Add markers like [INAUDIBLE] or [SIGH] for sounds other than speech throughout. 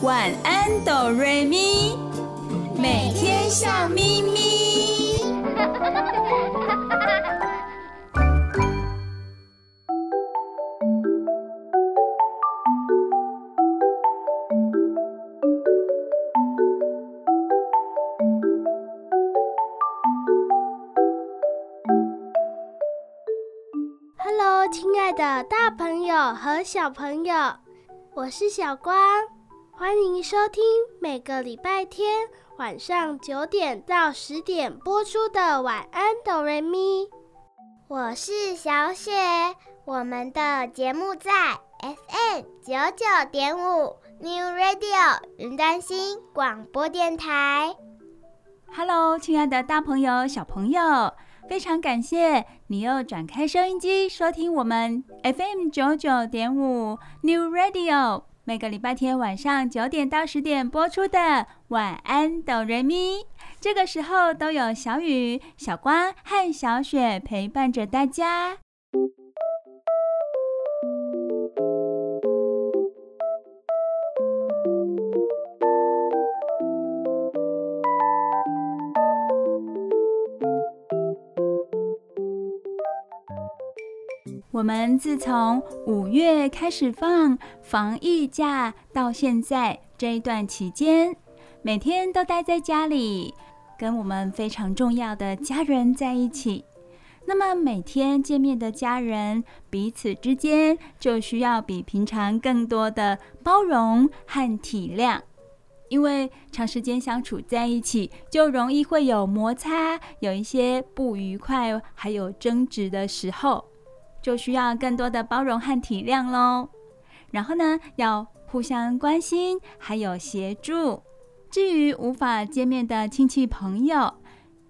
晚安哆瑞咪，每天笑眯眯。Hello，亲爱的大朋友和小朋友，我是小光，欢迎收听每个礼拜天晚上九点到十点播出的晚安哆瑞咪。我是小雪，我们的节目在 FM 九九点五 New Radio 云端新广播电台。Hello，亲爱的大朋友、小朋友。非常感谢你又转开收音机收听我们 FM 九九点五 New Radio，每个礼拜天晚上九点到十点播出的晚安哆瑞咪，这个时候都有小雨、小光和小雪陪伴着大家。我们自从五月开始放防疫假到现在这一段期间，每天都待在家里，跟我们非常重要的家人在一起。那么每天见面的家人彼此之间就需要比平常更多的包容和体谅，因为长时间相处在一起，就容易会有摩擦，有一些不愉快，还有争执的时候。就需要更多的包容和体谅喽。然后呢，要互相关心，还有协助。至于无法见面的亲戚朋友，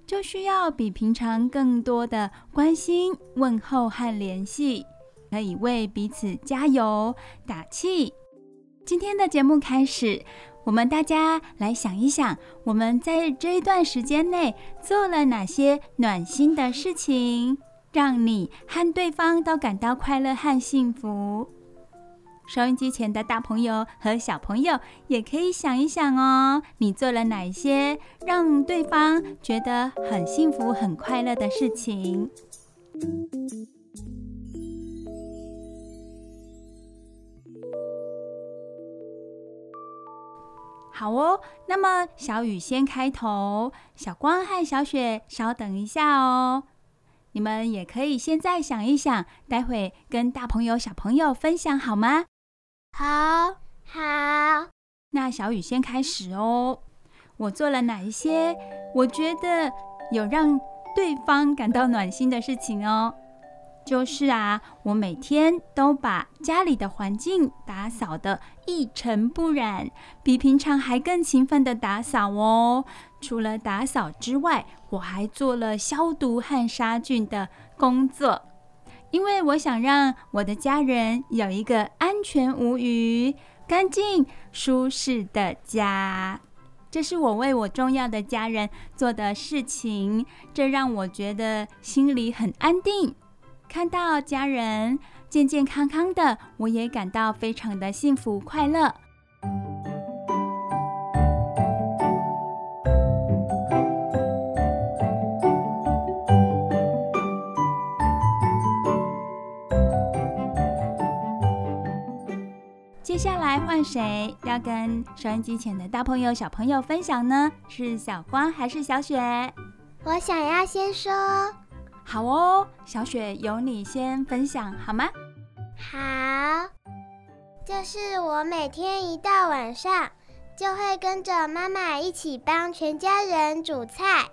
就需要比平常更多的关心、问候和联系，可以为彼此加油打气。今天的节目开始，我们大家来想一想，我们在这一段时间内做了哪些暖心的事情。让你和对方都感到快乐和幸福。收音机前的大朋友和小朋友也可以想一想哦，你做了哪些让对方觉得很幸福、很快乐的事情？好哦，那么小雨先开头，小光和小雪稍等一下哦。你们也可以现在想一想，待会跟大朋友、小朋友分享好吗？好，好。那小雨先开始哦。我做了哪一些我觉得有让对方感到暖心的事情哦？就是啊，我每天都把家里的环境打扫得一尘不染，比平常还更勤奋的打扫哦。除了打扫之外，我还做了消毒和杀菌的工作，因为我想让我的家人有一个安全无虞、干净舒适的家。这是我为我重要的家人做的事情，这让我觉得心里很安定。看到家人健健康康的，我也感到非常的幸福快乐。来换谁要跟收音机前的大朋友、小朋友分享呢？是小光还是小雪？我想要先说。好哦，小雪由你先分享好吗？好，就是我每天一到晚上，就会跟着妈妈一起帮全家人煮菜。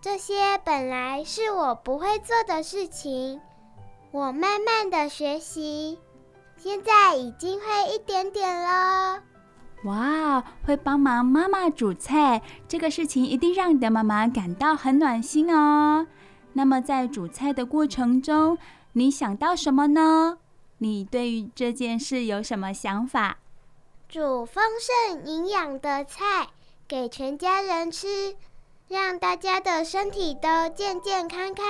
这些本来是我不会做的事情，我慢慢的学习，现在已经会一点点了。哇，会帮忙妈妈煮菜，这个事情一定让你的妈妈感到很暖心哦。那么在煮菜的过程中，你想到什么呢？你对于这件事有什么想法？煮丰盛营养的菜给全家人吃，让大家的身体都健健康康。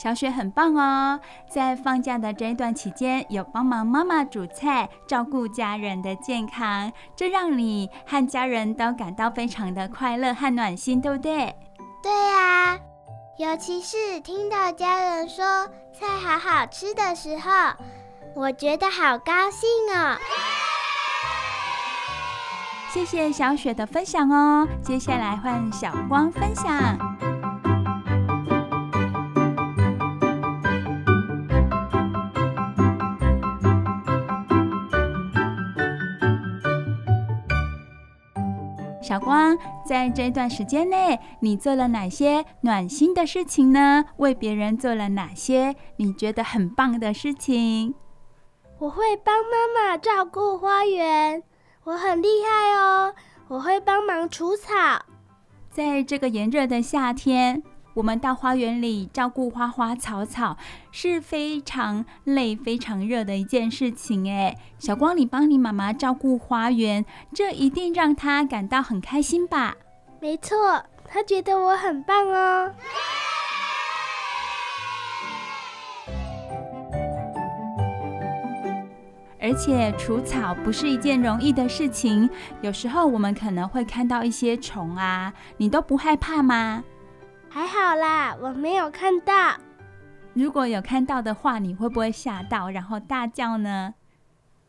小雪很棒哦，在放假的这一段期间，有帮忙妈妈煮菜，照顾家人的健康，这让你和家人都感到非常的快乐和暖心，对不对？对呀，尤其是听到家人说菜好好吃的时候，我觉得好高兴哦。谢谢小雪的分享哦，接下来换小光分享。小光，在这段时间内，你做了哪些暖心的事情呢？为别人做了哪些你觉得很棒的事情？我会帮妈妈照顾花园，我很厉害哦。我会帮忙除草。在这个炎热的夏天，我们到花园里照顾花花草草是非常累、非常热的一件事情。哎，小光，你帮你妈妈照顾花园，这一定让她感到很开心吧？没错，她觉得我很棒哦。而且除草不是一件容易的事情，有时候我们可能会看到一些虫啊，你都不害怕吗？还好啦，我没有看到。如果有看到的话，你会不会吓到，然后大叫呢？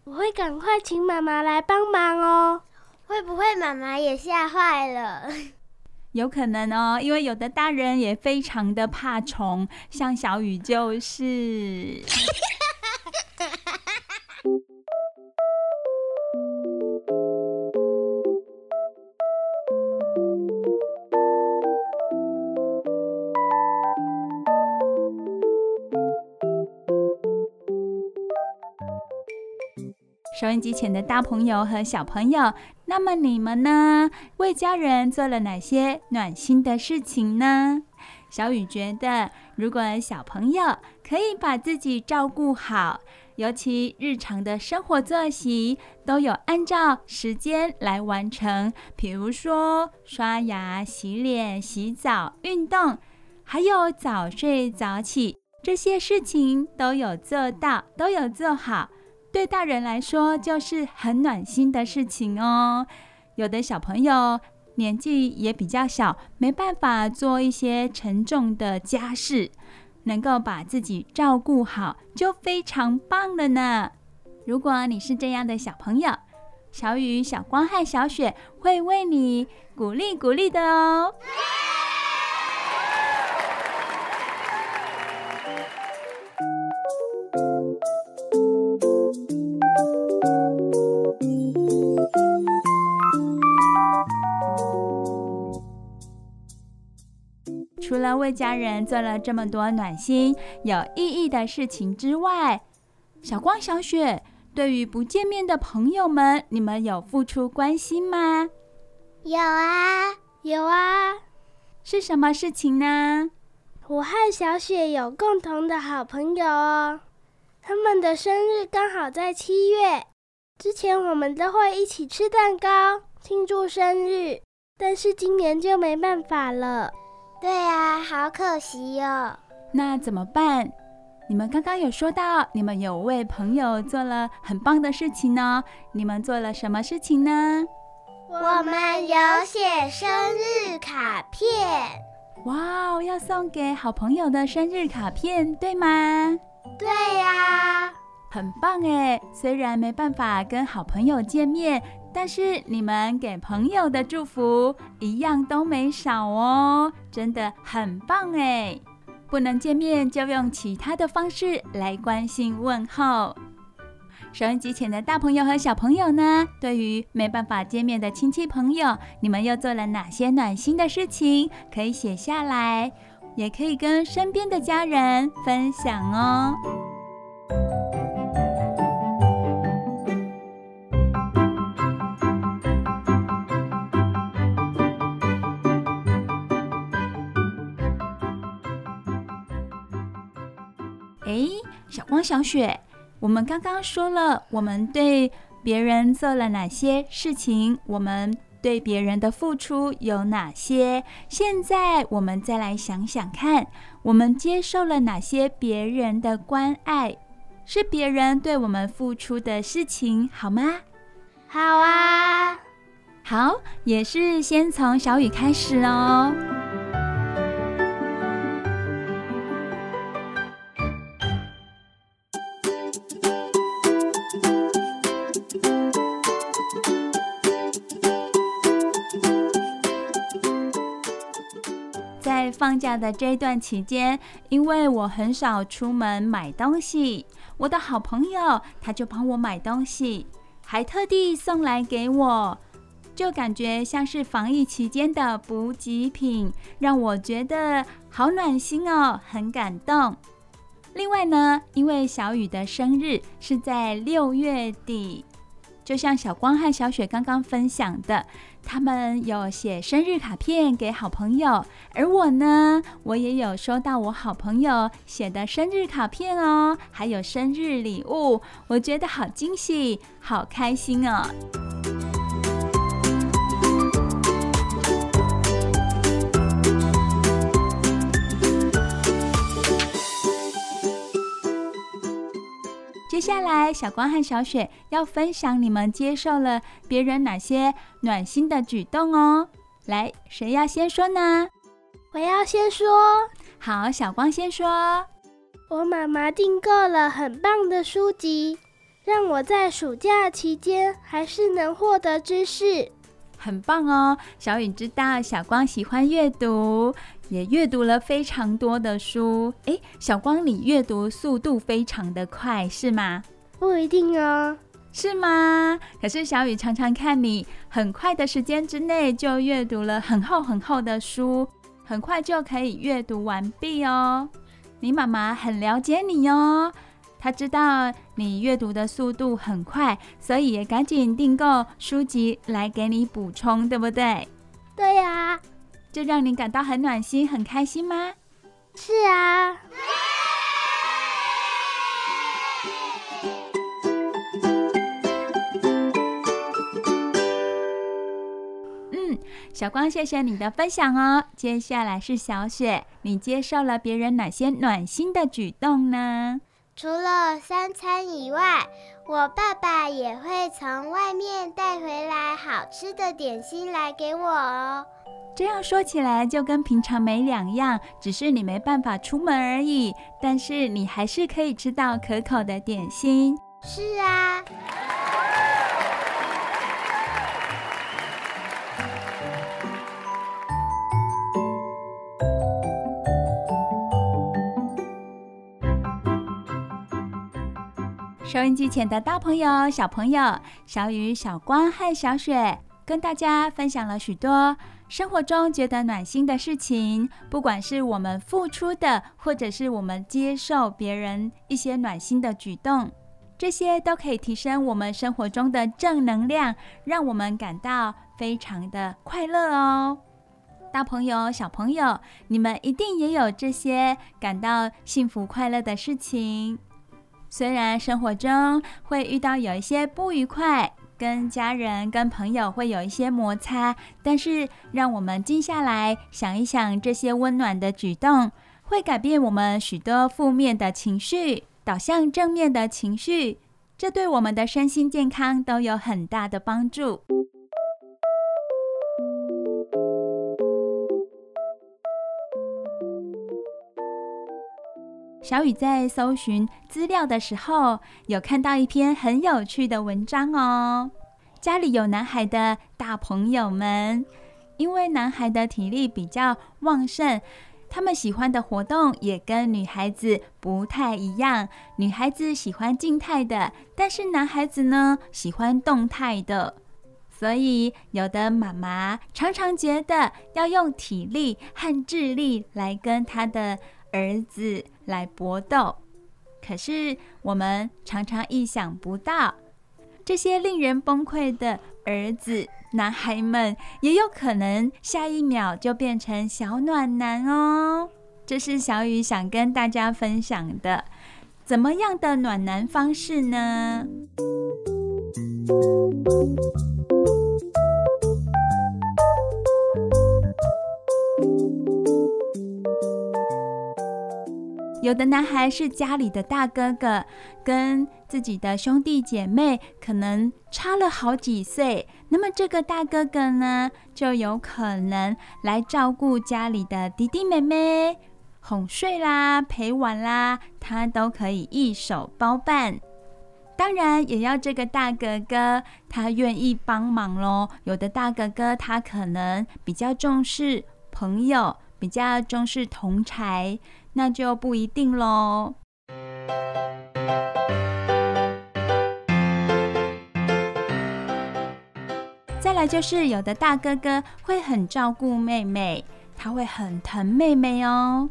我会赶快请妈妈来帮忙哦。会不会妈妈也吓坏了？[LAUGHS] 有可能哦，因为有的大人也非常的怕虫，像小雨就是。[LAUGHS] 收音机前的大朋友和小朋友，那么你们呢？为家人做了哪些暖心的事情呢？小雨觉得，如果小朋友可以把自己照顾好，尤其日常的生活作息都有按照时间来完成，比如说刷牙、洗脸、洗澡、运动，还有早睡早起，这些事情都有做到，都有做好。对大人来说，就是很暖心的事情哦。有的小朋友年纪也比较小，没办法做一些沉重的家事，能够把自己照顾好，就非常棒了呢。如果你是这样的小朋友，小雨、小光和小雪会为你鼓励鼓励的哦。除了为家人做了这么多暖心、有意义的事情之外，小光、小雪对于不见面的朋友们，你们有付出关心吗？有啊，有啊。是什么事情呢？我和小雪有共同的好朋友哦，他们的生日刚好在七月。之前我们都会一起吃蛋糕庆祝生日，但是今年就没办法了。对啊，好可惜哟。那怎么办？你们刚刚有说到，你们有为朋友做了很棒的事情呢。你们做了什么事情呢？我们有写生日卡片。哇哦，要送给好朋友的生日卡片，对吗？对呀，很棒哎。虽然没办法跟好朋友见面。但是你们给朋友的祝福一样都没少哦，真的很棒哎！不能见面就用其他的方式来关心问候。收音机前的大朋友和小朋友呢？对于没办法见面的亲戚朋友，你们又做了哪些暖心的事情？可以写下来，也可以跟身边的家人分享哦。汪小雪，我们刚刚说了，我们对别人做了哪些事情，我们对别人的付出有哪些？现在我们再来想想看，我们接受了哪些别人的关爱？是别人对我们付出的事情，好吗？好啊，好，也是先从小雨开始哦。放假的这段期间，因为我很少出门买东西，我的好朋友他就帮我买东西。还特地送来给我，就感觉像是防疫期间的补给品，让我觉得好暖心哦，很感动。另外呢，因为小雨的生日是在六月底。就像小光和小雪刚刚分享的，他们有写生日卡片给好朋友，而我呢，我也有收到我好朋友写的生日卡片哦，还有生日礼物，我觉得好惊喜，好开心哦。接下来，小光和小雪要分享你们接受了别人哪些暖心的举动哦。来，谁要先说呢？我要先说。好，小光先说。我妈妈订购了很棒的书籍，让我在暑假期间还是能获得知识。很棒哦，小雨知道小光喜欢阅读，也阅读了非常多的书。诶，小光，你阅读速度非常的快，是吗？不一定哦。是吗？可是小雨常常看你很快的时间之内就阅读了很厚很厚的书，很快就可以阅读完毕哦。你妈妈很了解你哦。她知道你阅读的速度很快，所以也赶紧订购书籍来给你补充，对不对？对呀，这让你感到很暖心、很开心吗？是啊。嗯，小光，谢谢你的分享哦。接下来是小雪，你接受了别人哪些暖心的举动呢？除了三餐以外，我爸爸也会从外面带回来好吃的点心来给我哦。这样说起来就跟平常没两样，只是你没办法出门而已。但是你还是可以吃到可口的点心。是啊。收音机前的大朋友、小朋友，小雨、小光和小雪跟大家分享了许多生活中觉得暖心的事情。不管是我们付出的，或者是我们接受别人一些暖心的举动，这些都可以提升我们生活中的正能量，让我们感到非常的快乐哦。大朋友、小朋友，你们一定也有这些感到幸福快乐的事情。虽然生活中会遇到有一些不愉快，跟家人、跟朋友会有一些摩擦，但是让我们静下来想一想，这些温暖的举动会改变我们许多负面的情绪，导向正面的情绪，这对我们的身心健康都有很大的帮助。小雨在搜寻资料的时候，有看到一篇很有趣的文章哦。家里有男孩的大朋友们，因为男孩的体力比较旺盛，他们喜欢的活动也跟女孩子不太一样。女孩子喜欢静态的，但是男孩子呢，喜欢动态的。所以，有的妈妈常常觉得要用体力和智力来跟他的儿子来搏斗，可是我们常常意想不到，这些令人崩溃的儿子男孩们，也有可能下一秒就变成小暖男哦。这是小雨想跟大家分享的，怎么样的暖男方式呢？有的男孩是家里的大哥哥，跟自己的兄弟姐妹可能差了好几岁，那么这个大哥哥呢，就有可能来照顾家里的弟弟妹妹，哄睡啦、陪玩啦，他都可以一手包办。当然，也要这个大哥哥他愿意帮忙喽。有的大哥哥他可能比较重视朋友，比较重视同侪。那就不一定喽。再来就是有的大哥哥会很照顾妹妹，他会很疼妹妹哦。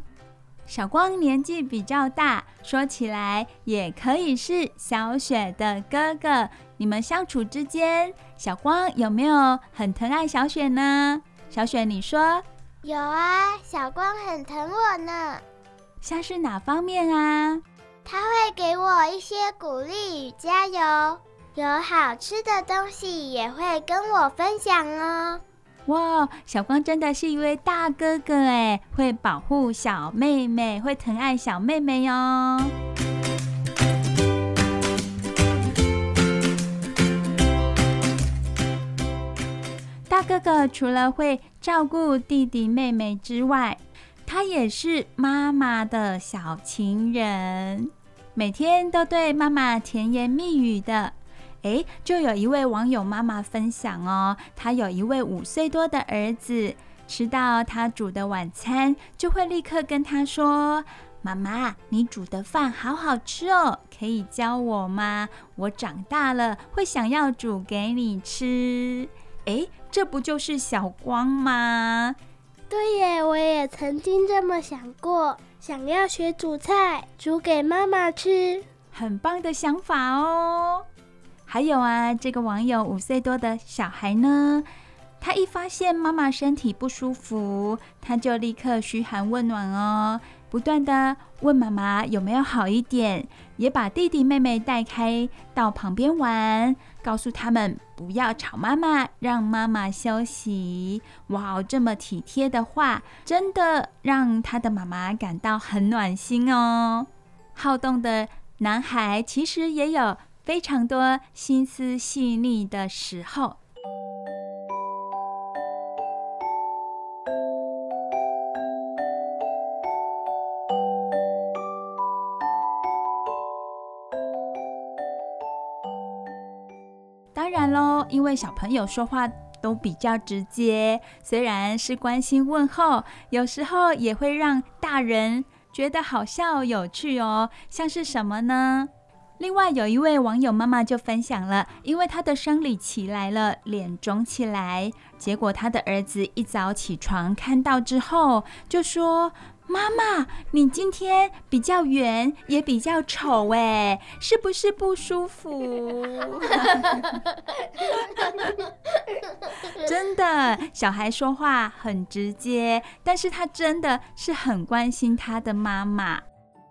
小光年纪比较大，说起来也可以是小雪的哥哥。你们相处之间，小光有没有很疼爱小雪呢？小雪，你说。有啊，小光很疼我呢。像是哪方面啊？他会给我一些鼓励与加油，有好吃的东西也会跟我分享哦。哇，小光真的是一位大哥哥哎，会保护小妹妹，会疼爱小妹妹哟。大哥哥除了会照顾弟弟妹妹之外，他也是妈妈的小情人，每天都对妈妈甜言蜜语的。诶，就有一位网友妈妈分享哦，她有一位五岁多的儿子，吃到他煮的晚餐，就会立刻跟他说：“妈妈，你煮的饭好好吃哦，可以教我吗？我长大了会想要煮给你吃。”诶，这不就是小光吗？对耶，我也曾经这么想过，想要学煮菜，煮给妈妈吃，很棒的想法哦。还有啊，这个网友五岁多的小孩呢，他一发现妈妈身体不舒服，他就立刻嘘寒问暖哦，不断地问妈妈有没有好一点，也把弟弟妹妹带开到旁边玩。告诉他们不要吵妈妈，让妈妈休息。哇，这么体贴的话，真的让他的妈妈感到很暖心哦。好动的男孩其实也有非常多心思细腻的时候。因为小朋友说话都比较直接，虽然是关心问候，有时候也会让大人觉得好笑有趣哦。像是什么呢？另外有一位网友妈妈就分享了，因为她的生理期来了，脸肿起来，结果她的儿子一早起床看到之后就说。妈妈，你今天比较圆，也比较丑哎，是不是不舒服？[LAUGHS] 真的，小孩说话很直接，但是他真的是很关心他的妈妈。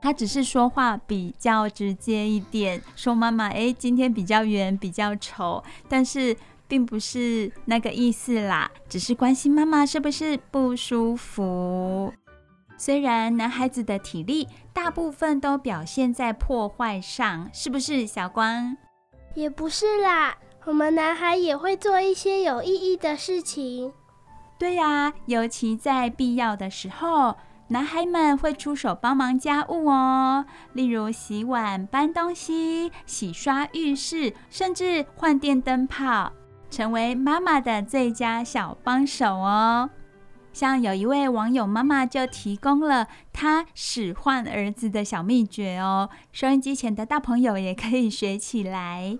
他只是说话比较直接一点，说妈妈，哎，今天比较圆，比较丑，但是并不是那个意思啦，只是关心妈妈是不是不舒服。虽然男孩子的体力大部分都表现在破坏上，是不是小光？也不是啦，我们男孩也会做一些有意义的事情。对呀，尤其在必要的时候，男孩们会出手帮忙家务哦，例如洗碗、搬东西、洗刷浴室，甚至换电灯泡，成为妈妈的最佳小帮手哦。像有一位网友妈妈就提供了她使唤儿子的小秘诀哦，收音机前的大朋友也可以学起来。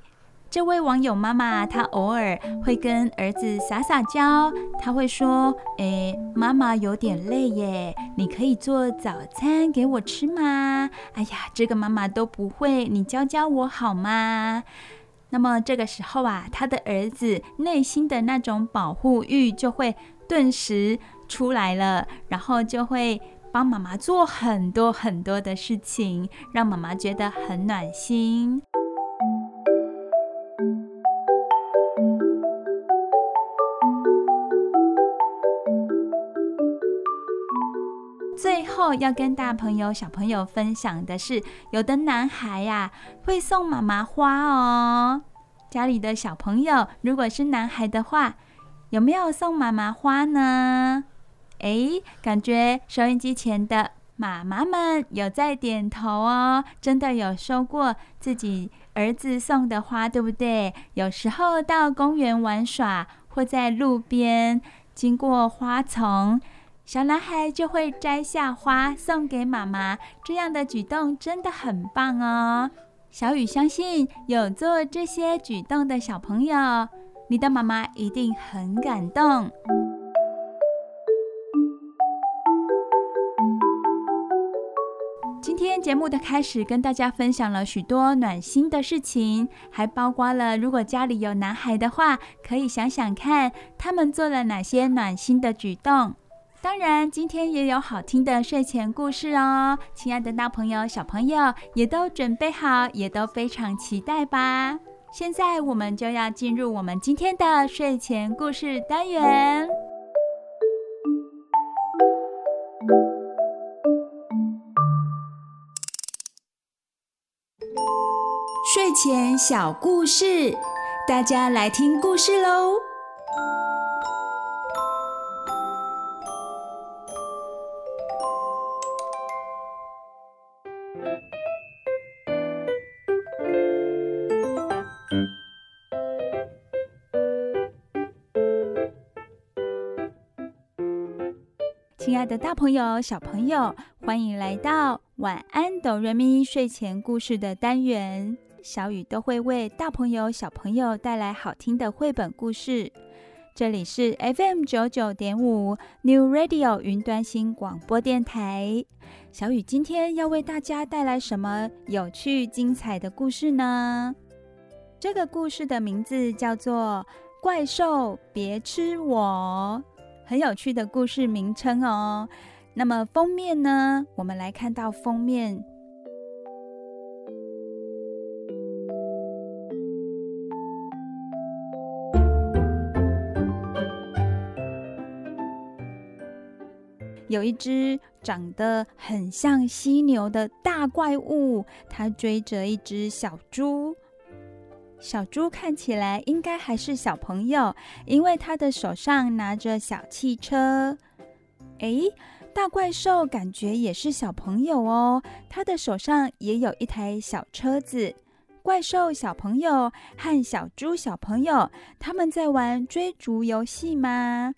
这位网友妈妈她偶尔会跟儿子撒撒娇，她会说：“哎，妈妈有点累耶，你可以做早餐给我吃吗？哎呀，这个妈妈都不会，你教教我好吗？”那么这个时候啊，他的儿子内心的那种保护欲就会顿时出来了，然后就会帮妈妈做很多很多的事情，让妈妈觉得很暖心。最后要跟大朋友、小朋友分享的是，有的男孩呀会送妈妈花哦。家里的小朋友，如果是男孩的话，有没有送妈妈花呢？诶，感觉收音机前的妈妈们有在点头哦，真的有收过自己儿子送的花，对不对？有时候到公园玩耍，或在路边经过花丛，小男孩就会摘下花送给妈妈，这样的举动真的很棒哦。小雨相信有做这些举动的小朋友，你的妈妈一定很感动。今天节目的开始，跟大家分享了许多暖心的事情，还包括了如果家里有男孩的话，可以想想看他们做了哪些暖心的举动。当然，今天也有好听的睡前故事哦，亲爱的大朋友、小朋友也都准备好，也都非常期待吧。现在我们就要进入我们今天的睡前故事单元。睡前小故事，大家来听故事喽。亲爱的大朋友、小朋友，欢迎来到晚安哆瑞咪睡前故事的单元。小雨都会为大朋友、小朋友带来好听的绘本故事。这里是 FM 九九点五 New Radio 云端新广播电台。小雨今天要为大家带来什么有趣精彩的故事呢？这个故事的名字叫做《怪兽别吃我》。很有趣的故事名称哦。那么封面呢？我们来看到封面，有一只长得很像犀牛的大怪物，它追着一只小猪。小猪看起来应该还是小朋友，因为他的手上拿着小汽车。诶，大怪兽感觉也是小朋友哦，他的手上也有一台小车子。怪兽小朋友和小猪小朋友，他们在玩追逐游戏吗？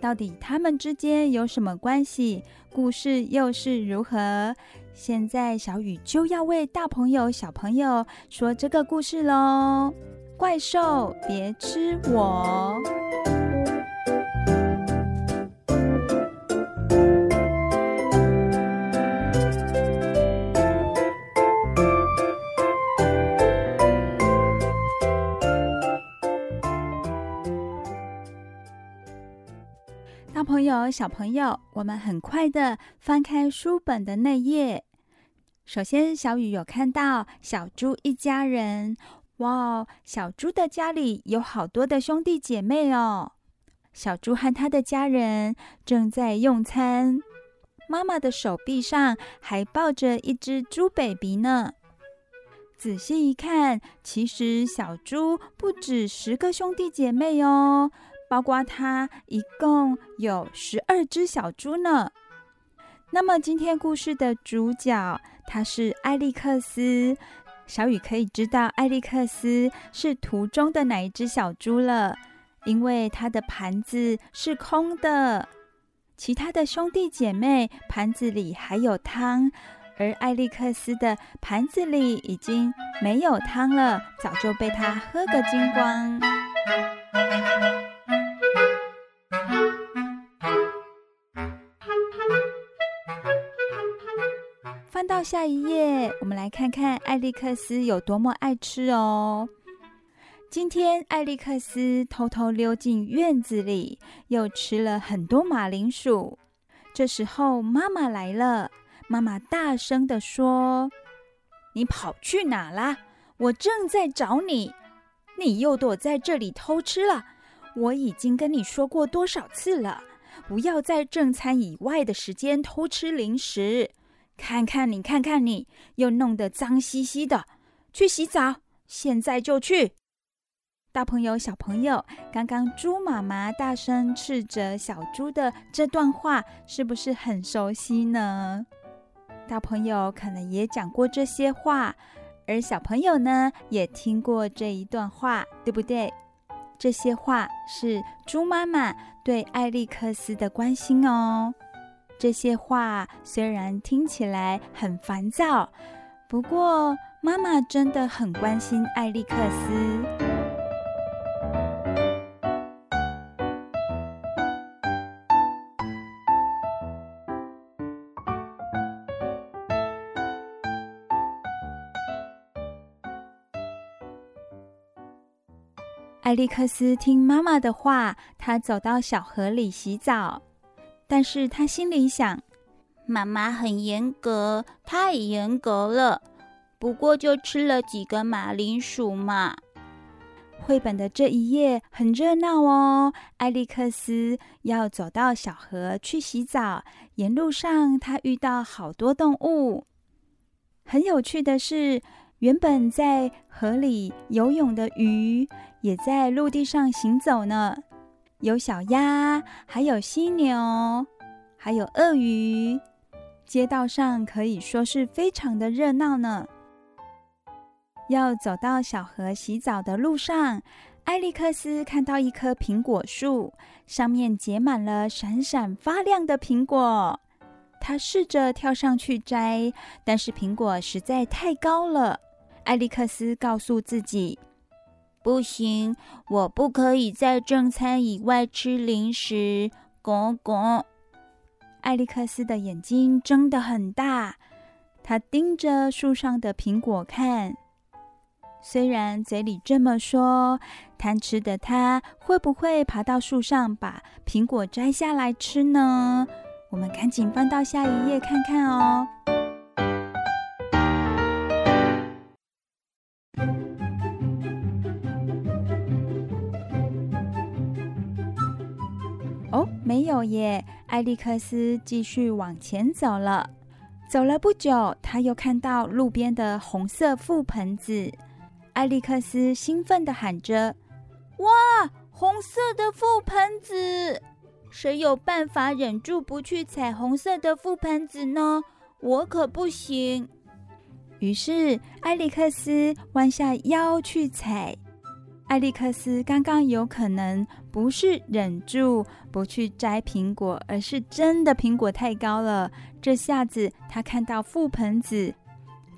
到底他们之间有什么关系？故事又是如何？现在小雨就要为大朋友、小朋友说这个故事喽！怪兽别吃我！友、小朋友，我们很快的翻开书本的内页。首先，小雨有看到小猪一家人。哇，小猪的家里有好多的兄弟姐妹哦。小猪和他的家人正在用餐，妈妈的手臂上还抱着一只猪 baby 呢。仔细一看，其实小猪不止十个兄弟姐妹哦。包括他一共有十二只小猪呢。那么今天故事的主角，他是艾利克斯。小雨可以知道艾利克斯是图中的哪一只小猪了，因为他的盘子是空的。其他的兄弟姐妹盘子里还有汤，而艾利克斯的盘子里已经没有汤了，早就被他喝个精光。翻到下一页，我们来看看艾利克斯有多么爱吃哦。今天艾利克斯偷偷溜进院子里，又吃了很多马铃薯。这时候妈妈来了，妈妈大声地说：“你跑去哪啦？我正在找你，你又躲在这里偷吃了。我已经跟你说过多少次了，不要在正餐以外的时间偷吃零食。看看你，看看你，又弄得脏兮兮的，去洗澡，现在就去。大朋友、小朋友，刚刚猪妈妈大声斥责小猪的这段话，是不是很熟悉呢？大朋友可能也讲过这些话，而小朋友呢，也听过这一段话，对不对？这些话是猪妈妈对艾利克斯的关心哦。这些话虽然听起来很烦躁，不过妈妈真的很关心艾利克斯。艾利克斯听妈妈的话，他走到小河里洗澡。但是他心里想：妈妈很严格，太严格了。不过就吃了几个马铃薯嘛。绘本的这一页很热闹哦。艾利克斯要走到小河去洗澡，沿路上他遇到好多动物。很有趣的是，原本在河里游泳的鱼。也在陆地上行走呢，有小鸭，还有犀牛，还有鳄鱼。街道上可以说是非常的热闹呢。要走到小河洗澡的路上，艾利克斯看到一棵苹果树，上面结满了闪闪发亮的苹果。他试着跳上去摘，但是苹果实在太高了。艾利克斯告诉自己。不行，我不可以在正餐以外吃零食。公公，艾利克斯的眼睛睁得很大，他盯着树上的苹果看。虽然嘴里这么说，贪吃的他会不会爬到树上把苹果摘下来吃呢？我们赶紧翻到下一页看看哦。没有耶，艾利克斯继续往前走了。走了不久，他又看到路边的红色覆盆子。艾利克斯兴奋地喊着：“哇，红色的覆盆子！谁有办法忍住不去踩红色的覆盆子呢？我可不行。”于是，艾利克斯弯下腰去踩。艾利克斯刚刚有可能不是忍住不去摘苹果，而是真的苹果太高了。这下子他看到覆盆子，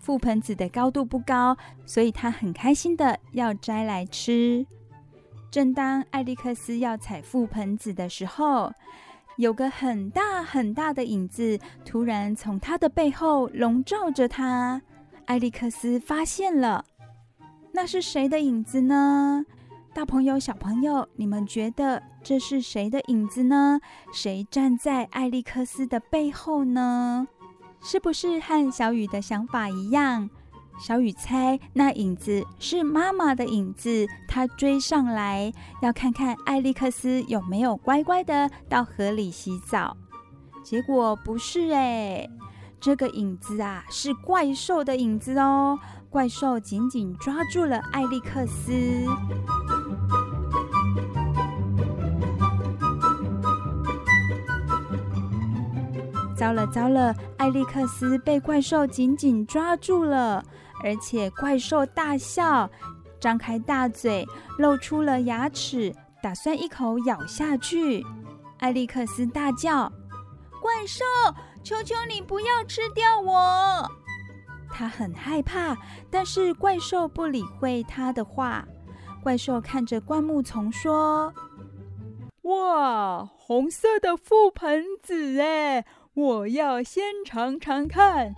覆盆子的高度不高，所以他很开心的要摘来吃。正当艾利克斯要采覆盆子的时候，有个很大很大的影子突然从他的背后笼罩着他。艾利克斯发现了。那是谁的影子呢？大朋友、小朋友，你们觉得这是谁的影子呢？谁站在艾利克斯的背后呢？是不是和小雨的想法一样？小雨猜那影子是妈妈的影子，她追上来要看看艾利克斯有没有乖乖的到河里洗澡。结果不是哎，这个影子啊是怪兽的影子哦。怪兽紧紧抓住了艾利克斯。糟了糟了，艾利克斯被怪兽紧紧抓住了，而且怪兽大笑，张开大嘴，露出了牙齿，打算一口咬下去。艾利克斯大叫：“怪兽，求求你不要吃掉我！”他很害怕，但是怪兽不理会他的话。怪兽看着灌木丛说：“哇，红色的覆盆子哎，我要先尝尝看。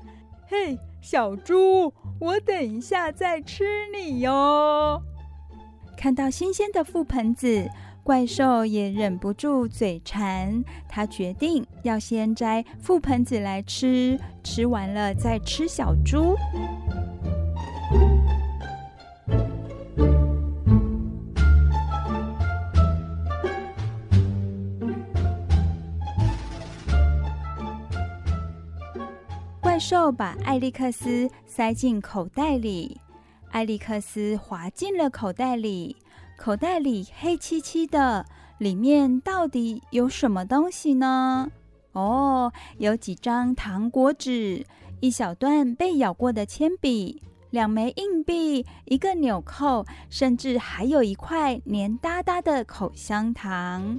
嘿，小猪，我等一下再吃你哟。”看到新鲜的覆盆子。怪兽也忍不住嘴馋。他决定要先摘覆盆子来吃吃完了再吃小猪。怪兽把艾利克斯塞进口袋里艾利克斯滑进了口袋里。口袋里黑漆漆的，里面到底有什么东西呢？哦，有几张糖果纸，一小段被咬过的铅笔，两枚硬币，一个纽扣，甚至还有一块黏哒哒的口香糖。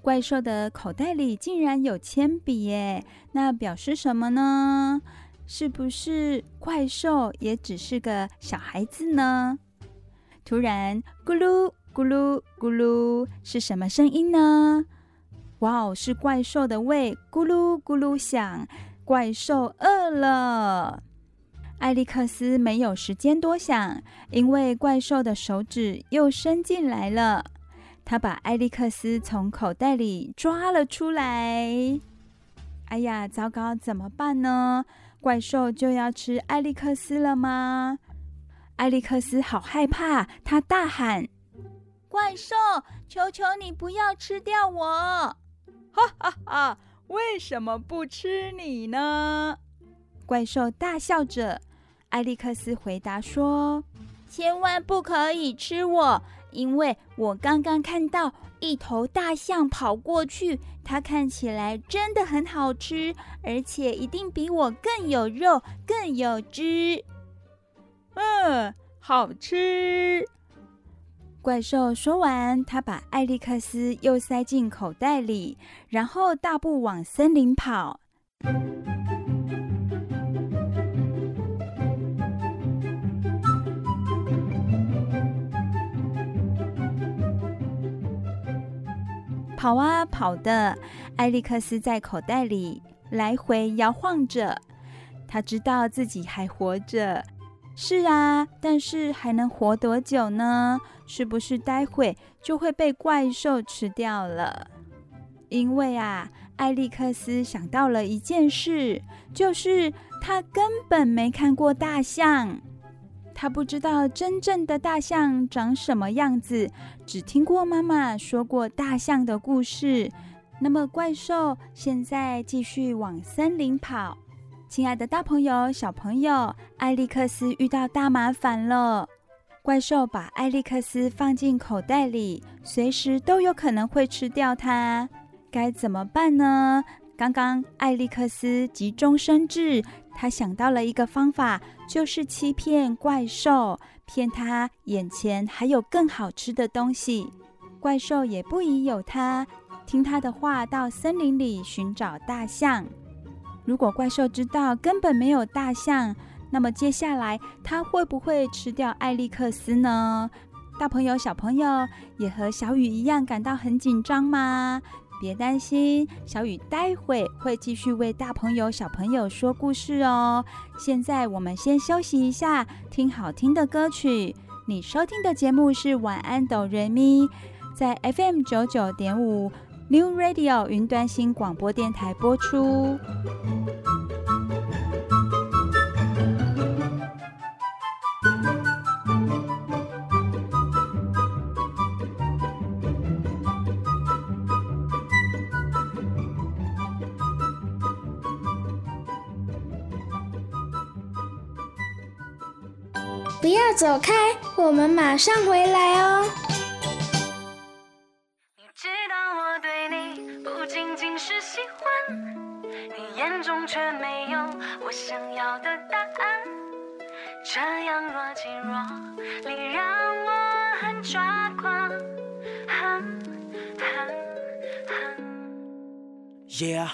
怪兽的口袋里竟然有铅笔耶，那表示什么呢？是不是怪兽也只是个小孩子呢？突然，咕噜咕噜咕噜，是什么声音呢？哇哦，是怪兽的胃咕噜咕噜响，怪兽饿了。艾利克斯没有时间多想，因为怪兽的手指又伸进来了。他把艾利克斯从口袋里抓了出来。哎呀，糟糕，怎么办呢？怪兽就要吃艾利克斯了吗？艾利克斯好害怕，他大喊：“怪兽，求求你不要吃掉我！” [LAUGHS] 哈哈哈！为什么不吃你呢？怪兽大笑着。艾利克斯回答说：“千万不可以吃我，因为我刚刚看到一头大象跑过去，它看起来真的很好吃，而且一定比我更有肉、更有汁。”嗯，好吃。怪兽说完，他把艾利克斯又塞进口袋里，然后大步往森林跑。跑啊跑的，艾利克斯在口袋里来回摇晃着。他知道自己还活着。是啊，但是还能活多久呢？是不是待会就会被怪兽吃掉了？因为啊，艾利克斯想到了一件事，就是他根本没看过大象，他不知道真正的大象长什么样子，只听过妈妈说过大象的故事。那么怪兽现在继续往森林跑。亲爱的大朋友、小朋友，艾利克斯遇到大麻烦了。怪兽把艾利克斯放进口袋里，随时都有可能会吃掉它。该怎么办呢？刚刚艾利克斯急中生智，他想到了一个方法，就是欺骗怪兽，骗他眼前还有更好吃的东西。怪兽也不疑有他，听他的话，到森林里寻找大象。如果怪兽知道根本没有大象，那么接下来它会不会吃掉艾利克斯呢？大朋友、小朋友也和小雨一样感到很紧张吗？别担心，小雨待会会继续为大朋友、小朋友说故事哦。现在我们先休息一下，听好听的歌曲。你收听的节目是晚安哆瑞咪，在 FM 九九点五。New Radio 云端新广播电台播出。不要走开，我们马上回来哦。眼中却没有我想要的答案这样若即若离，让我很抓狂。Yeah，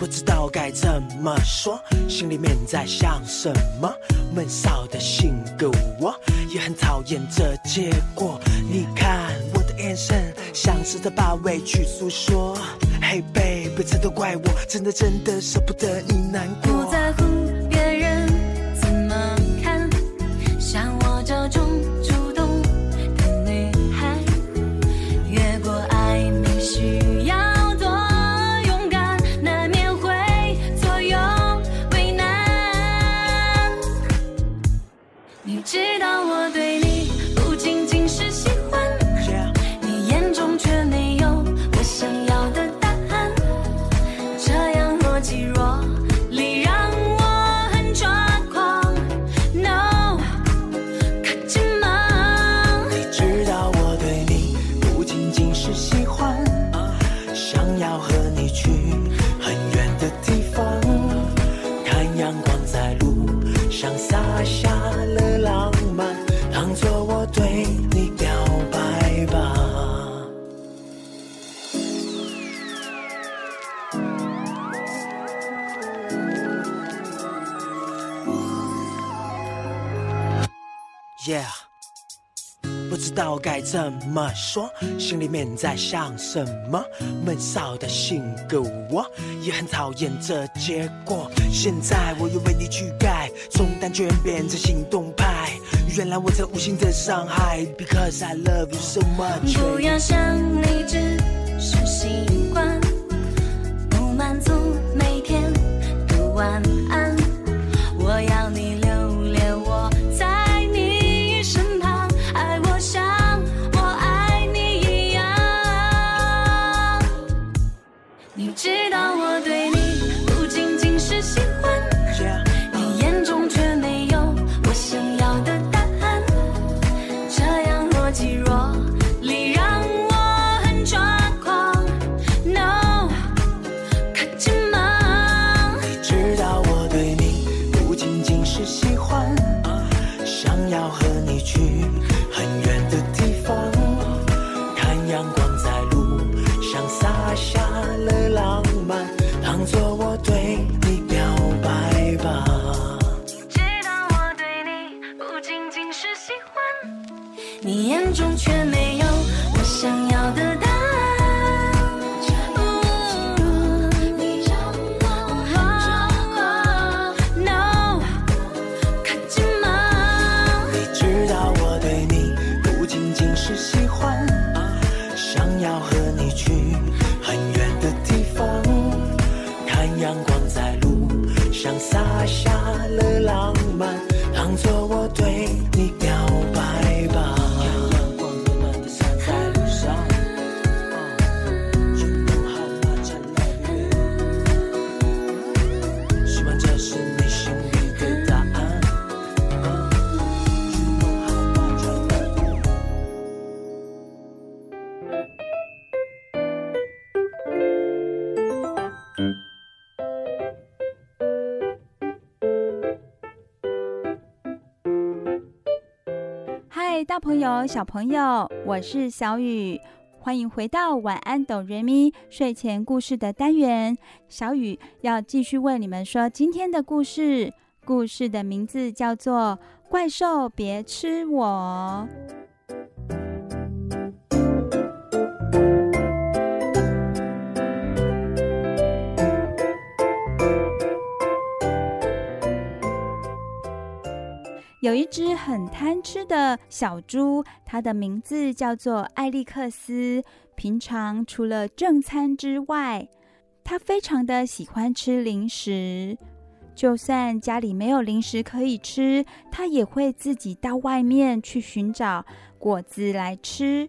不知道该怎么说，心里面在想什么？闷骚的性格，我也很讨厌这结果。你看我的眼神，想试着把委屈诉说。嘿 baby，这都怪我，真的真的舍不得你难过。怎么说，心里面在想什么。闷骚的性格，我也很讨厌这结果。现在我又为你去改，从单纯变成行动派。原来我这无心的伤害，Because I love you so much。不要想你只是习惯，不满足每天的晚安。大朋友、小朋友，我是小雨，欢迎回到晚安哆瑞咪睡前故事的单元。小雨要继续为你们说今天的故事，故事的名字叫做《怪兽别吃我》。有一只很贪吃的小猪，它的名字叫做艾利克斯。平常除了正餐之外，它非常的喜欢吃零食。就算家里没有零食可以吃，它也会自己到外面去寻找果子来吃。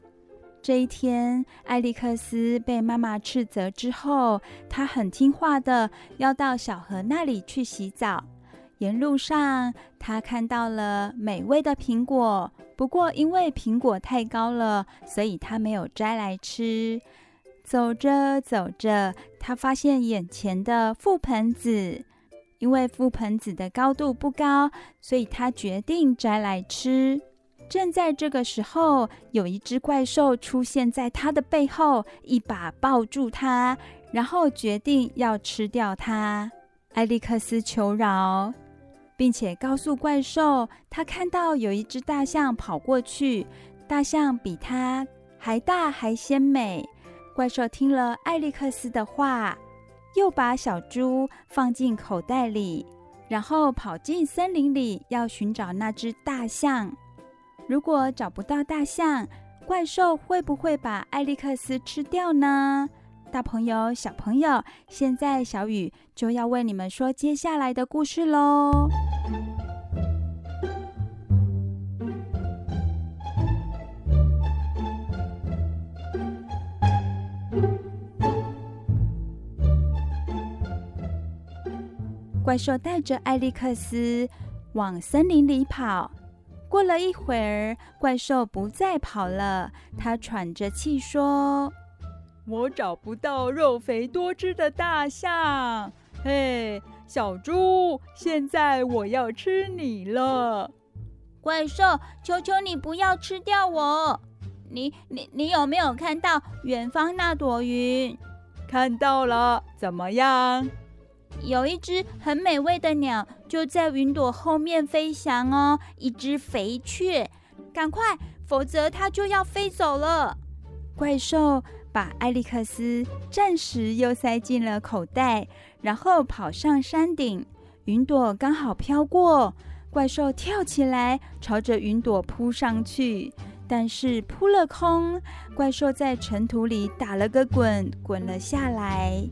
这一天，艾利克斯被妈妈斥责之后，他很听话的要到小河那里去洗澡。沿路上，他看到了美味的苹果，不过因为苹果太高了，所以他没有摘来吃。走着走着，他发现眼前的覆盆子，因为覆盆子的高度不高，所以他决定摘来吃。正在这个时候，有一只怪兽出现在他的背后，一把抱住他，然后决定要吃掉他。艾利克斯求饶。并且告诉怪兽，他看到有一只大象跑过去，大象比它还大还鲜美。怪兽听了艾利克斯的话，又把小猪放进口袋里，然后跑进森林里要寻找那只大象。如果找不到大象，怪兽会不会把艾利克斯吃掉呢？大朋友、小朋友，现在小雨就要为你们说接下来的故事喽。怪兽带着艾利克斯往森林里跑。过了一会儿，怪兽不再跑了，他喘着气说。我找不到肉肥多汁的大象，嘿，小猪，现在我要吃你了！怪兽，求求你不要吃掉我！你、你、你有没有看到远方那朵云？看到了，怎么样？有一只很美味的鸟就在云朵后面飞翔哦，一只肥雀，赶快，否则它就要飞走了。怪兽把艾利克斯暂时又塞进了口袋，然后跑上山顶。云朵刚好飘过，怪兽跳起来，朝着云朵扑上去。但是扑了空，怪兽在尘土里打了个滚，滚了下来。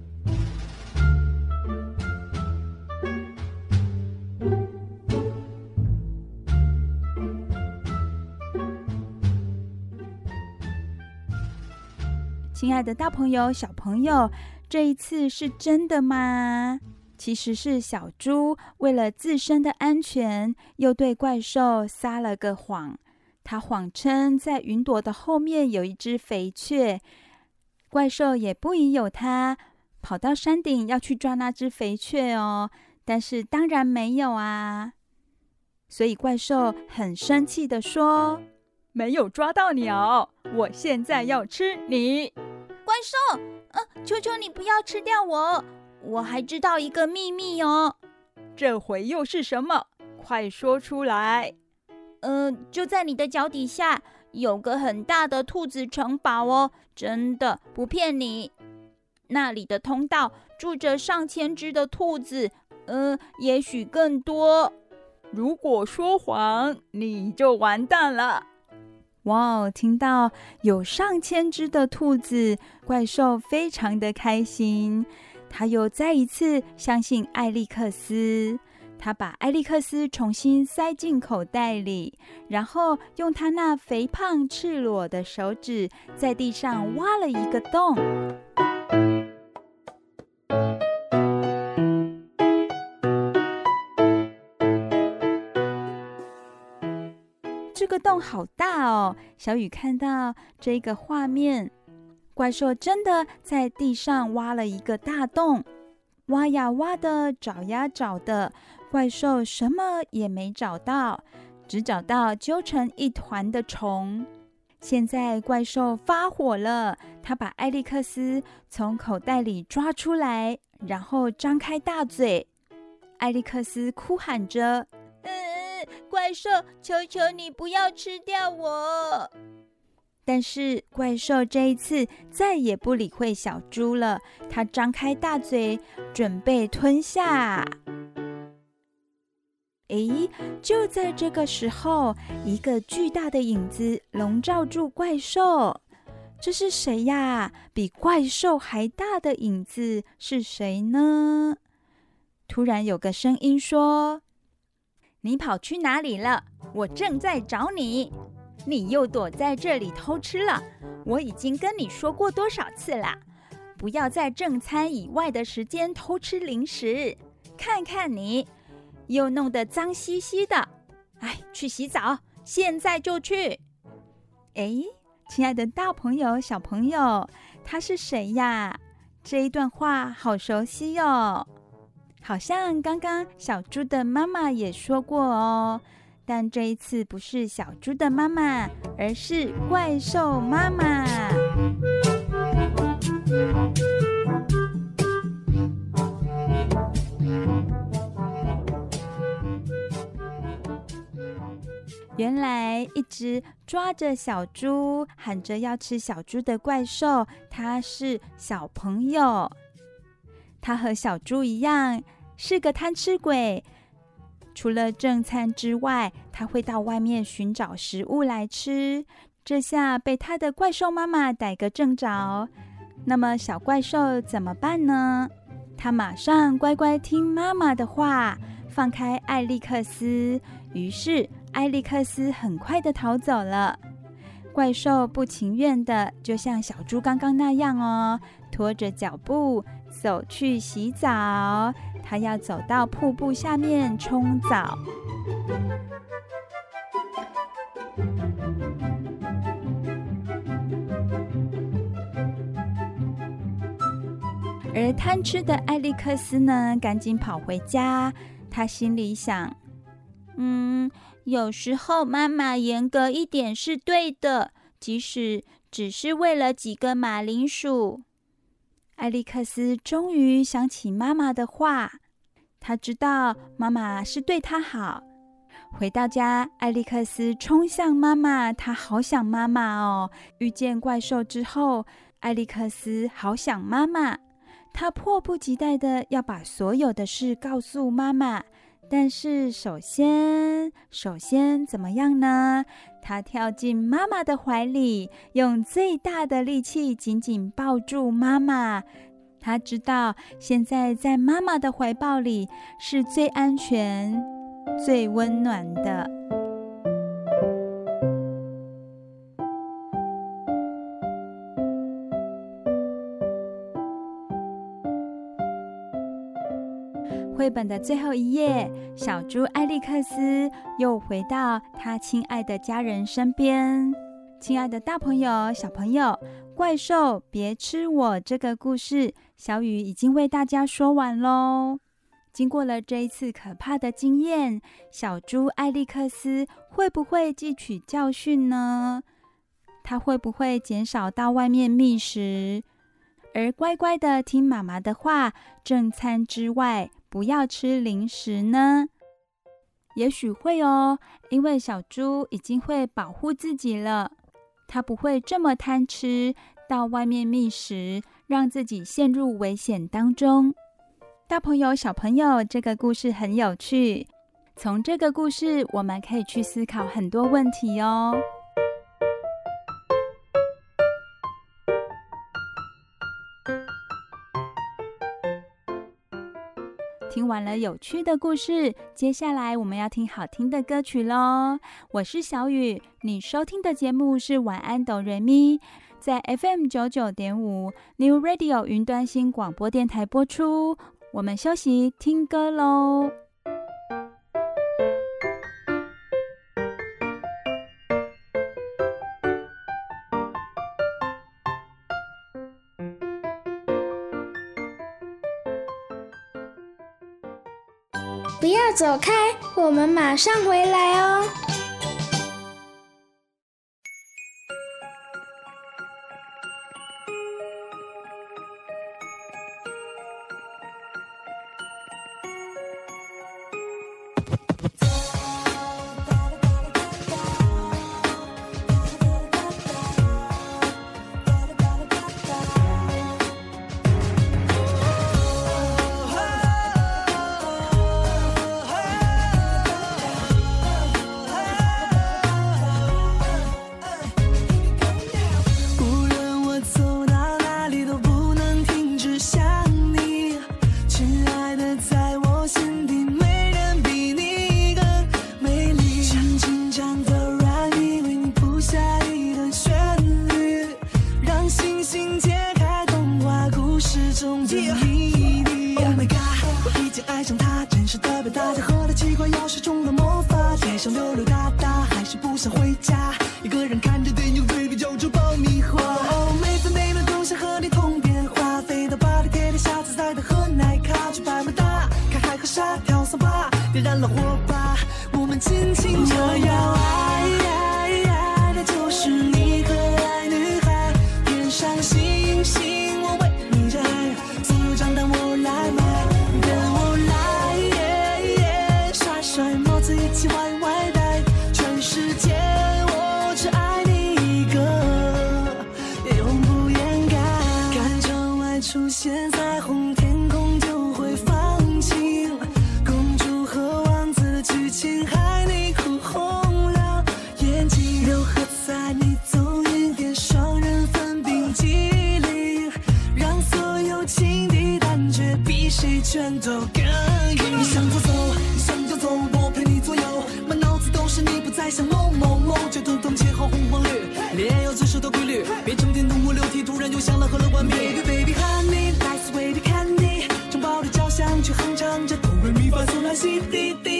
亲爱的大朋友、小朋友，这一次是真的吗？其实是小猪为了自身的安全，又对怪兽撒了个谎。他谎称在云朵的后面有一只肥雀，怪兽也不疑有他，跑到山顶要去抓那只肥雀哦。但是当然没有啊，所以怪兽很生气地说：“没有抓到鸟，我现在要吃你。”怪兽，呃，求求你不要吃掉我！我还知道一个秘密哦。这回又是什么？快说出来。嗯、呃，就在你的脚底下有个很大的兔子城堡哦，真的不骗你。那里的通道住着上千只的兔子，嗯、呃，也许更多。如果说谎，你就完蛋了。哇哦！听到有上千只的兔子，怪兽非常的开心。他又再一次相信艾利克斯，他把艾利克斯重新塞进口袋里，然后用他那肥胖赤裸的手指在地上挖了一个洞。洞好大哦！小雨看到这个画面，怪兽真的在地上挖了一个大洞，挖呀挖的，找呀找的，怪兽什么也没找到，只找到揪成一团的虫。现在怪兽发火了，他把艾利克斯从口袋里抓出来，然后张开大嘴，艾利克斯哭喊着。怪兽，求求你不要吃掉我！但是怪兽这一次再也不理会小猪了，它张开大嘴，准备吞下。诶，就在这个时候，一个巨大的影子笼罩住怪兽。这是谁呀？比怪兽还大的影子是谁呢？突然有个声音说。你跑去哪里了？我正在找你。你又躲在这里偷吃了。我已经跟你说过多少次了，不要在正餐以外的时间偷吃零食。看看你，又弄得脏兮兮的。哎，去洗澡，现在就去。哎，亲爱的大朋友、小朋友，他是谁呀？这一段话好熟悉哟。好像刚刚小猪的妈妈也说过哦，但这一次不是小猪的妈妈，而是怪兽妈妈。原来一直抓着小猪，喊着要吃小猪的怪兽，它是小朋友。他和小猪一样，是个贪吃鬼。除了正餐之外，他会到外面寻找食物来吃。这下被他的怪兽妈妈逮个正着。那么小怪兽怎么办呢？他马上乖乖听妈妈的话，放开艾利克斯。于是艾利克斯很快的逃走了。怪兽不情愿的，就像小猪刚刚那样哦，拖着脚步。走去洗澡，他要走到瀑布下面冲澡。而贪吃的艾利克斯呢，赶紧跑回家。他心里想：“嗯，有时候妈妈严格一点是对的，即使只是为了几个马铃薯。”艾利克斯终于想起妈妈的话，他知道妈妈是对他好。回到家，艾利克斯冲向妈妈，他好想妈妈哦。遇见怪兽之后，艾利克斯好想妈妈，他迫不及待的要把所有的事告诉妈妈。但是首先，首先怎么样呢？他跳进妈妈的怀里，用最大的力气紧紧抱住妈妈。他知道现在在妈妈的怀抱里是最安全、最温暖的。绘本的最后一页，小猪艾利克斯又回到他亲爱的家人身边。亲爱的大朋友、小朋友，怪兽别吃我这个故事，小雨已经为大家说完喽。经过了这一次可怕的经验，小猪艾利克斯会不会汲取教训呢？他会不会减少到外面觅食，而乖乖的听妈妈的话，正餐之外，不要吃零食呢？也许会哦，因为小猪已经会保护自己了，它不会这么贪吃，到外面觅食，让自己陷入危险当中。大朋友、小朋友，这个故事很有趣，从这个故事我们可以去思考很多问题哦。听完了有趣的故事，接下来我们要听好听的歌曲喽。我是小雨，你收听的节目是晚安哆瑞咪，在 FM 九九点五 New Radio 云端新广播电台播出。我们休息听歌喽。走开，我们马上回来哦。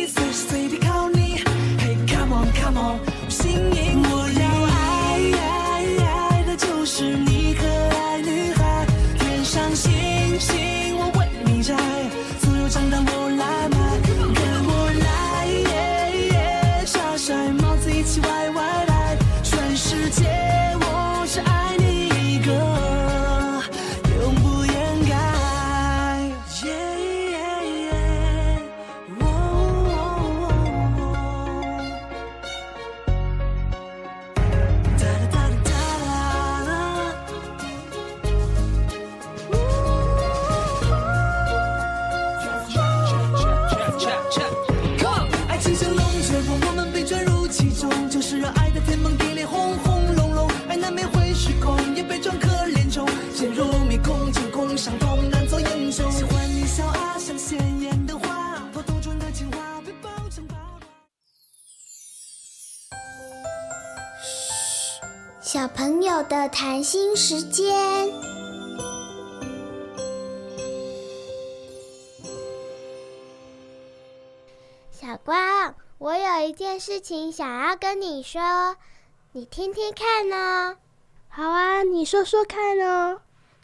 these fish 的谈心时间。小光，我有一件事情想要跟你说，你听听看呢？好啊，你说说看哦。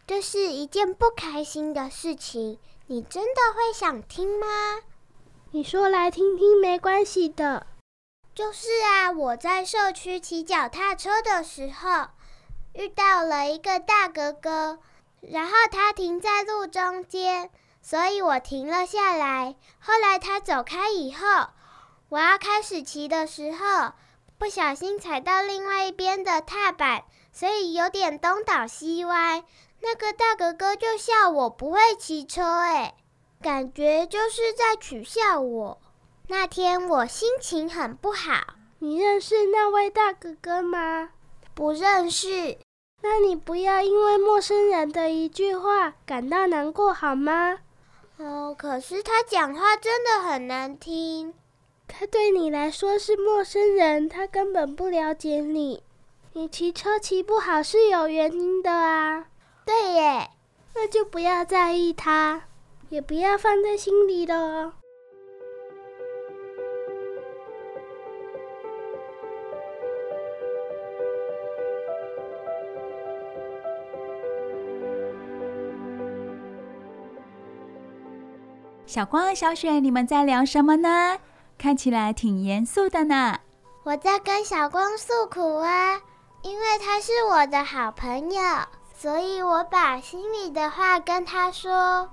这是一件不开心的事情，你真的会想听吗？你说来听听，没关系的。就是啊，我在社区骑脚踏车的时候，遇到了一个大哥哥，然后他停在路中间，所以我停了下来。后来他走开以后，我要开始骑的时候，不小心踩到另外一边的踏板，所以有点东倒西歪。那个大哥哥就笑我不会骑车，哎，感觉就是在取笑我。那天我心情很不好。你认识那位大哥哥吗？不认识。那你不要因为陌生人的一句话感到难过好吗？哦，可是他讲话真的很难听。他对你来说是陌生人，他根本不了解你。你骑车骑不好是有原因的啊。对耶，那就不要在意他，也不要放在心里了小光、小雪，你们在聊什么呢？看起来挺严肃的呢。我在跟小光诉苦啊，因为他是我的好朋友。所以我把心里的话跟他说。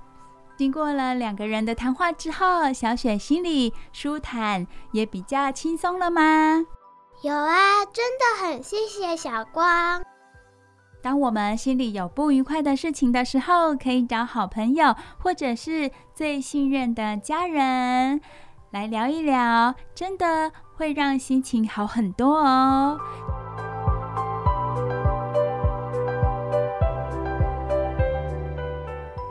经过了两个人的谈话之后，小雪心里舒坦，也比较轻松了吗？有啊，真的很谢谢小光。当我们心里有不愉快的事情的时候，可以找好朋友或者是最信任的家人来聊一聊，真的会让心情好很多哦。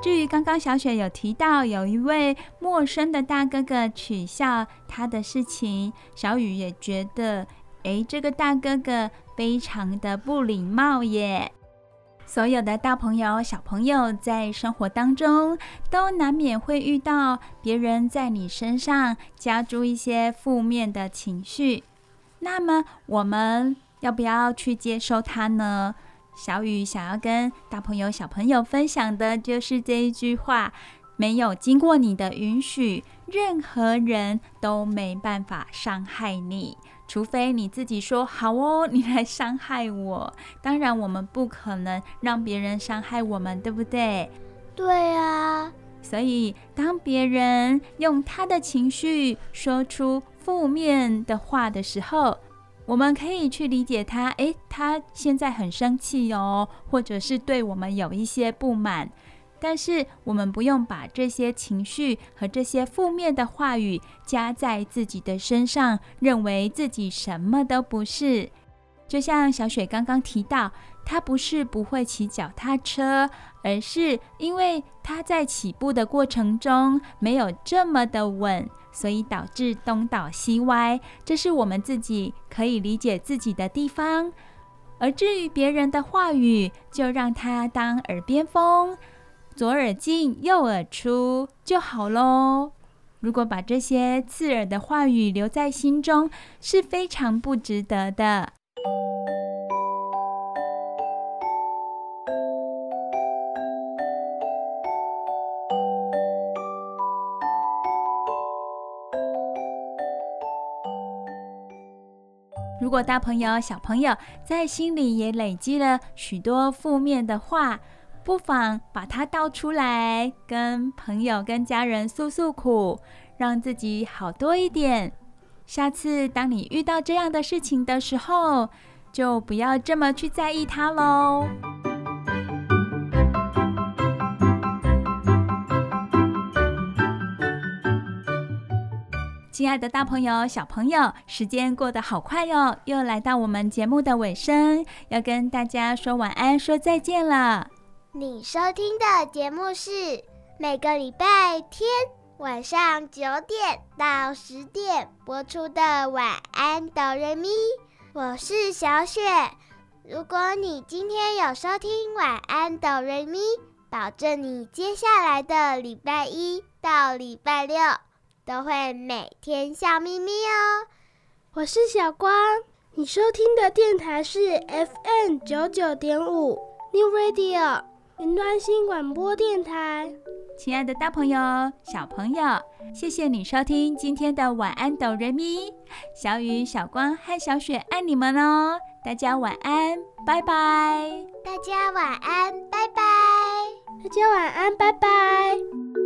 至于刚刚小雪有提到，有一位陌生的大哥哥取笑他的事情，小雨也觉得，诶，这个大哥哥非常的不礼貌耶。所有的大朋友、小朋友在生活当中，都难免会遇到别人在你身上加诸一些负面的情绪，那么我们要不要去接受它呢？小雨想要跟大朋友、小朋友分享的就是这一句话：没有经过你的允许，任何人都没办法伤害你，除非你自己说好哦，你来伤害我。[LAUGHS] 当然，我们不可能让别人伤害我们，对不对？对啊。所以，当别人用他的情绪说出负面的话的时候，我们可以去理解他，诶，他现在很生气哦，或者是对我们有一些不满，但是我们不用把这些情绪和这些负面的话语加在自己的身上，认为自己什么都不是。就像小雪刚刚提到，她不是不会骑脚踏车，而是因为她在起步的过程中没有这么的稳。所以导致东倒西歪，这是我们自己可以理解自己的地方。而至于别人的话语，就让他当耳边风，左耳进右耳出就好喽。如果把这些刺耳的话语留在心中，是非常不值得的。如果大朋友、小朋友在心里也累积了许多负面的话，不妨把它倒出来，跟朋友、跟家人诉诉苦，让自己好多一点。下次当你遇到这样的事情的时候，就不要这么去在意它喽。亲爱的大朋友、小朋友，时间过得好快哟，又来到我们节目的尾声，要跟大家说晚安、说再见了。你收听的节目是每个礼拜天晚上九点到十点播出的《晚安，哆瑞咪》，我是小雪。如果你今天有收听晚安哆瑞咪，保证你接下来的礼拜一到礼拜六都会每天笑眯眯哦。我是小光，你收听的电台是 FM 九九点五 New Radio 云端新广播电台。亲爱的大朋友、小朋友，谢谢你收听今天的晚安哆瑞咪。小雨、小光和小雪爱你们哦。大家晚安，拜拜。大家晚安，拜拜。大家晚安，拜拜。